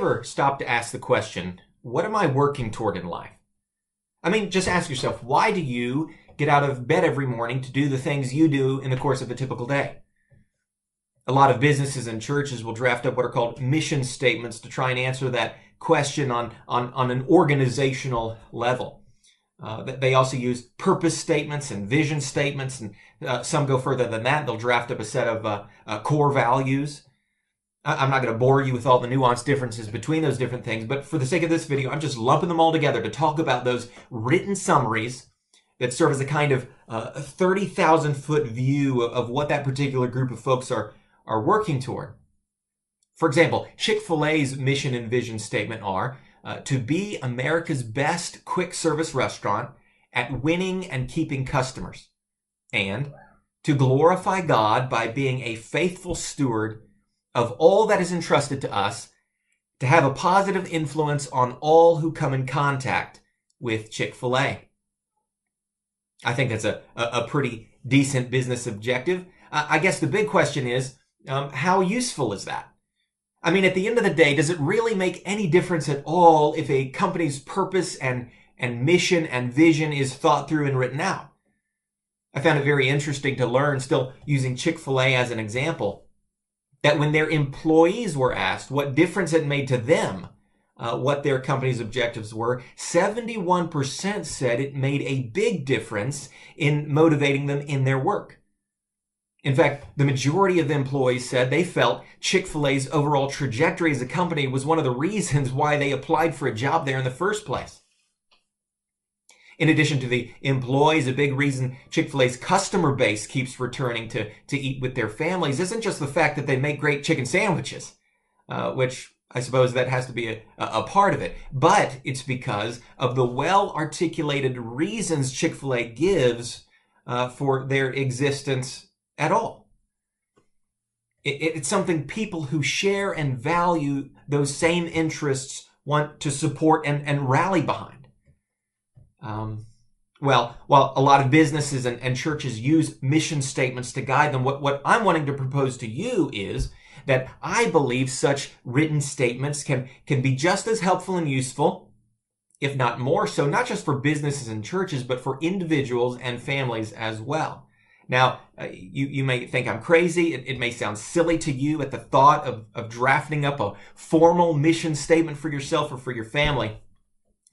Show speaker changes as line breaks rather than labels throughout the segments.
Ever stopped to ask the question, what am I working toward in life? I mean, just ask yourself, why do you get out of bed every morning to do the things you do in the course of a typical day? A lot of businesses and churches will draft up what are called mission statements to try and answer that question on, on, on an organizational level. Uh, they also use purpose statements and vision statements, and uh, some go further than that. They'll draft up a set of uh, uh core values I'm not going to bore you with all the nuanced differences between those different things, but for the sake of this video, I'm just lumping them all together to talk about those written summaries that serve as a kind of uh, 30,000 foot view of what that particular group of folks are, are working toward. For example, Chick-fil-A's mission and vision statement are uh, to be America's best quick service restaurant at winning and keeping customers and to glorify God by being a faithful steward of all that is entrusted to us to have a positive influence on all who come in contact with Chick fil A. I think that's a, a, pretty decent business objective. Uh, I guess the big question is um, how useful is that? I mean, at the end of the day, does it really make any difference at all if a company's purpose and, and mission and vision is thought through and written out? I found it very interesting to learn, still using Chick fil A as an example, that when their employees were asked what difference it made to them, uh, what their company's objectives were, 71% said it made a big difference in motivating them in their work. In fact, the majority of employees said they felt Chick-fil-A's overall trajectory as a company was one of the reasons why they applied for a job there in the first place. In addition to the employees, a big reason Chick-fil-A's customer base keeps returning to, to eat with their families isn't just the fact that they make great chicken sandwiches, uh, which I suppose that has to be a, a part of it, but it's because of the well articulated reasons Chick-fil-A gives uh, for their existence at all. It, it's something people who share and value those same interests want to support and, and rally behind. Um, well, while a lot of businesses and, and churches use mission statements to guide them, what, what I'm wanting to propose to you is that I believe such written statements can, can be just as helpful and useful, if not more so, not just for businesses and churches, but for individuals and families as well. Now, uh, you, you may think I'm crazy. It, it, may sound silly to you at the thought of, of drafting up a formal mission statement for yourself or for your family.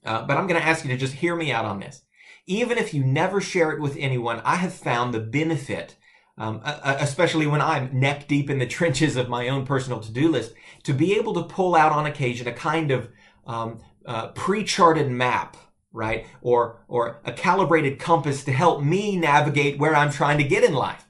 Uh, but I'm going to ask you to just hear me out on this. Even if you never share it with anyone, I have found the benefit, um, especially when I'm neck deep in the trenches of my own personal to-do list, to be able to pull out on occasion a kind of um, uh, pre-charted map, right, or or a calibrated compass to help me navigate where I'm trying to get in life.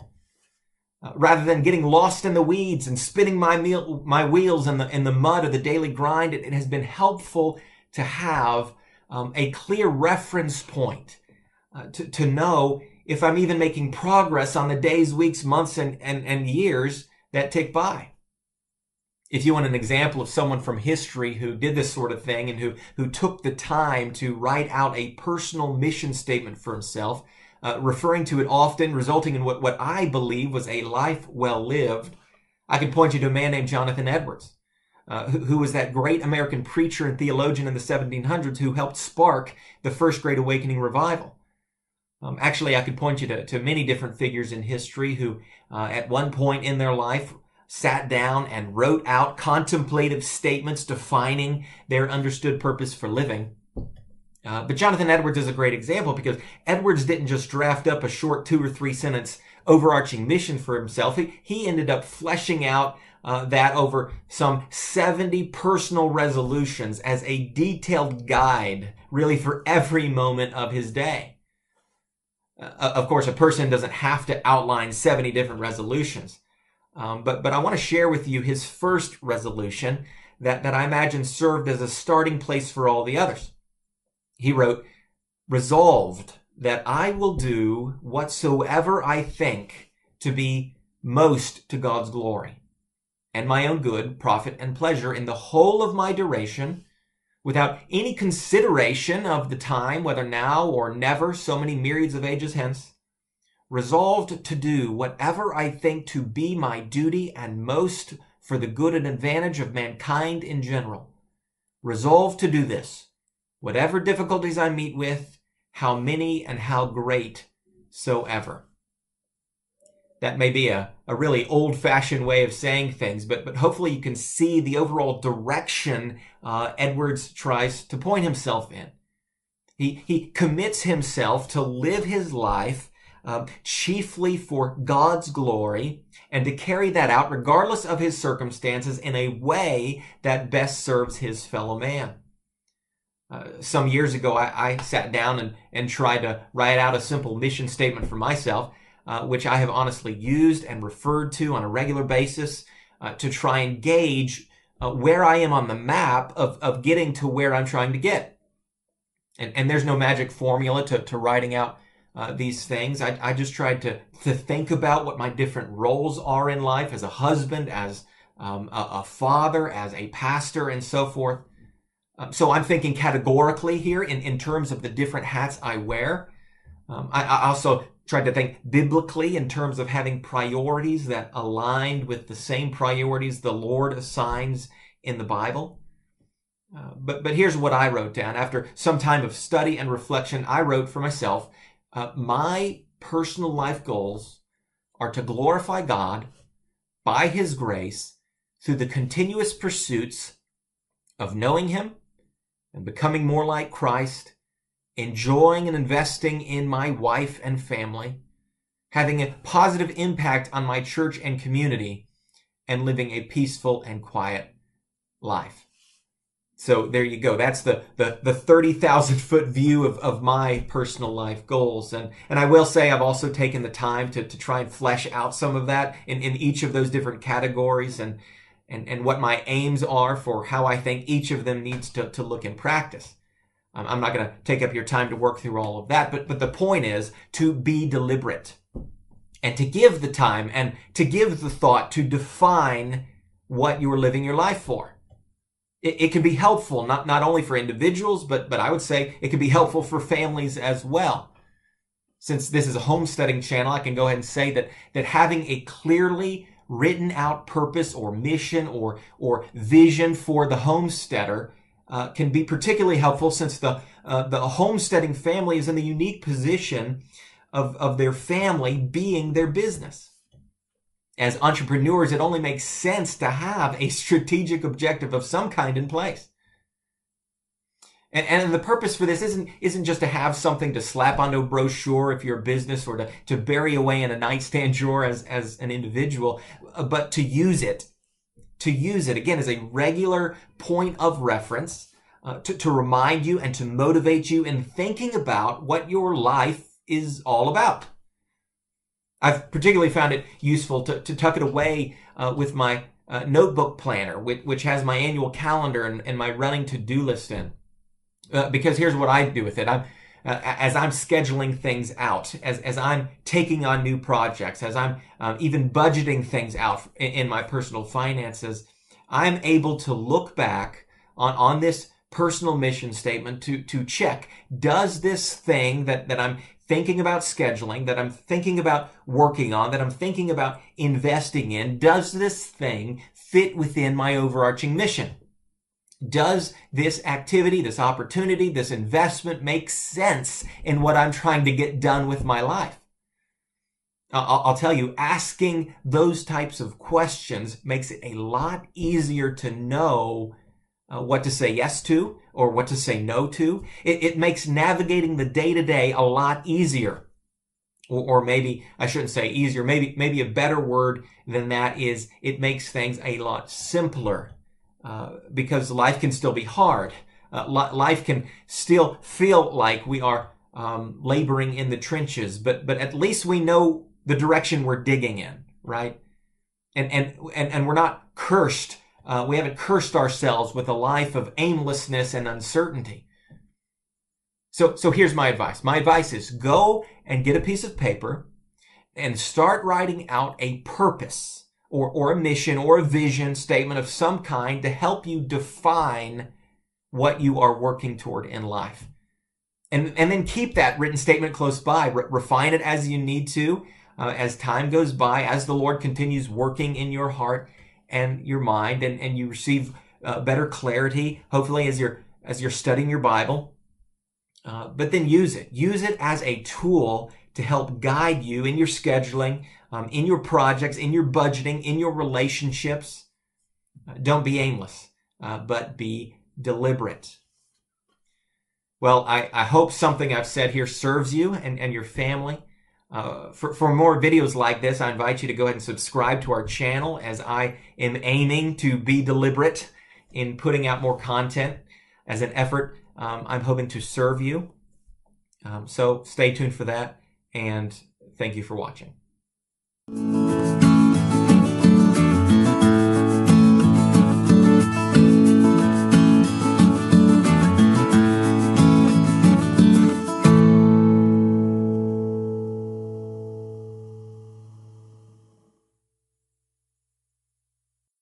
Uh, rather than getting lost in the weeds and spinning my meal, my wheels in the in the mud of the daily grind, it, it has been helpful to have um, a clear reference point uh, to, to know if I'm even making progress on the days, weeks, months, and, and, and years that tick by. If you want an example of someone from history who did this sort of thing and who, who took the time to write out a personal mission statement for himself, uh, referring to it often, resulting in what, what I believe was a life well lived, I can point you to a man named Jonathan Edwards. Uh, who, who was that great American preacher and theologian in the 1700s who helped spark the First Great Awakening revival. Um, actually, I could point you to, to many different figures in history who, uh, at one point in their life, sat down and wrote out contemplative statements defining their understood purpose for living. Uh, but Jonathan Edwards is a great example because Edwards didn't just draft up a short two or three sentence overarching mission for himself. He, he ended up fleshing out uh, that over some 70 personal resolutions as a detailed guide, really for every moment of his day. Uh, of course, a person doesn't have to outline 70 different resolutions. Um, but, but I want to share with you his first resolution that, that I imagine served as a starting place for all the others. He wrote, resolved that I will do whatsoever I think to be most to God's glory and my own good, profit, and pleasure in the whole of my duration, without any consideration of the time, whether now or never, so many myriads of ages hence, resolved to do whatever I think to be my duty and most for the good and advantage of mankind in general. Resolved to do this, whatever difficulties I meet with, how many and how great soever. That may be a, a really old fashioned way of saying things, but, but hopefully you can see the overall direction uh, Edwards tries to point himself in. He, he commits himself to live his life uh, chiefly for God's glory and to carry that out regardless of his circumstances in a way that best serves his fellow man. Uh, some years ago, I, I, sat down and, and tried to write out a simple mission statement for myself, uh, which I have honestly used and referred to on a regular basis uh, to try and gauge uh, where I am on the map of, of getting to where I'm trying to get. And, and there's no magic formula to, to writing out uh, these things. I, I just tried to, to think about what my different roles are in life as a husband, as um, a, a, father, as a pastor, and so forth. Um, so I'm thinking categorically here in, in terms of the different hats I wear. Um, I, I also tried to think biblically in terms of having priorities that aligned with the same priorities the Lord assigns in the Bible. Uh, but but here's what I wrote down after some time of study and reflection. I wrote for myself, uh, my personal life goals are to glorify God by His grace through the continuous pursuits of knowing Him and becoming more like Christ, enjoying and investing in my wife and family, having a positive impact on my church and community, and living a peaceful and quiet life. So there you go. That's the, the, the 30,000 foot view of, of my personal life goals. And, and I will say I've also taken the time to, to try and flesh out some of that in, in each of those different categories and, and, and what my aims are for how I think each of them needs to, to look in practice. I'm not going to take up your time to work through all of that, but, but the point is to be deliberate and to give the time and to give the thought to define what you are living your life for it, it can be helpful not not only for individuals, but but I would say it can be helpful for families as well. Since this is a homesteading channel, I can go ahead and say that that having a clearly written out purpose or mission or or vision for the homesteader uh, can be particularly helpful since the uh, the homesteading family is in the unique position of of their family being their business as entrepreneurs, it only makes sense to have a strategic objective of some kind in place. And, and the purpose for this isn't, isn't just to have something to slap onto a brochure if you're a business or to, to bury away in a nightstand drawer as, as an individual, uh, but to use it, to use it again as a regular point of reference, uh, to, to remind you and to motivate you in thinking about what your life is all about. I've particularly found it useful to, to tuck it away uh, with my uh, notebook planner, which, which, has my annual calendar and, and my running to-do list in. Uh, because here's what I do with it. I'm, uh, as I'm scheduling things out, as, as I'm taking on new projects, as I'm um, even budgeting things out in, in my personal finances, I'm able to look back on, on this personal mission statement to, to check, does this thing that, that I'm thinking about scheduling, that I'm thinking about working on, that I'm thinking about investing in, does this thing fit within my overarching mission? Does this activity, this opportunity, this investment make sense in what I'm trying to get done with my life? I'll, tell you, asking those types of questions makes it a lot easier to know uh, what to say yes to or what to say no to. It, makes navigating the day to day a lot easier. Or, maybe I shouldn't say easier. Maybe maybe a better word than that is it makes things a lot simpler uh, because life can still be hard. Uh, life can still feel like we are um, laboring in the trenches, but but at least we know the direction we're digging in, right? And and and, and we're not cursed uh, we haven't cursed ourselves with a life of aimlessness and uncertainty. So, so here's my advice. My advice is go and get a piece of paper and start writing out a purpose or, or a mission or a vision statement of some kind to help you define what you are working toward in life. And, and then keep that written statement close by. Re- refine it as you need to, uh, as time goes by, as the Lord continues working in your heart and your mind, and, and you receive uh, better clarity, hopefully, as you're as you're studying your Bible. Uh, but then use it. Use it as a tool to help guide you in your scheduling, um, in your projects, in your budgeting, in your relationships. Uh, don't be aimless, uh, but be deliberate. Well, I, I hope something I've said here serves you and, and your family. Uh, for, for more videos like this, I invite you to go ahead and subscribe to our channel as I am aiming to be deliberate in putting out more content as an effort. Um, I'm hoping to serve you. Um, so stay tuned for that and thank you for watching.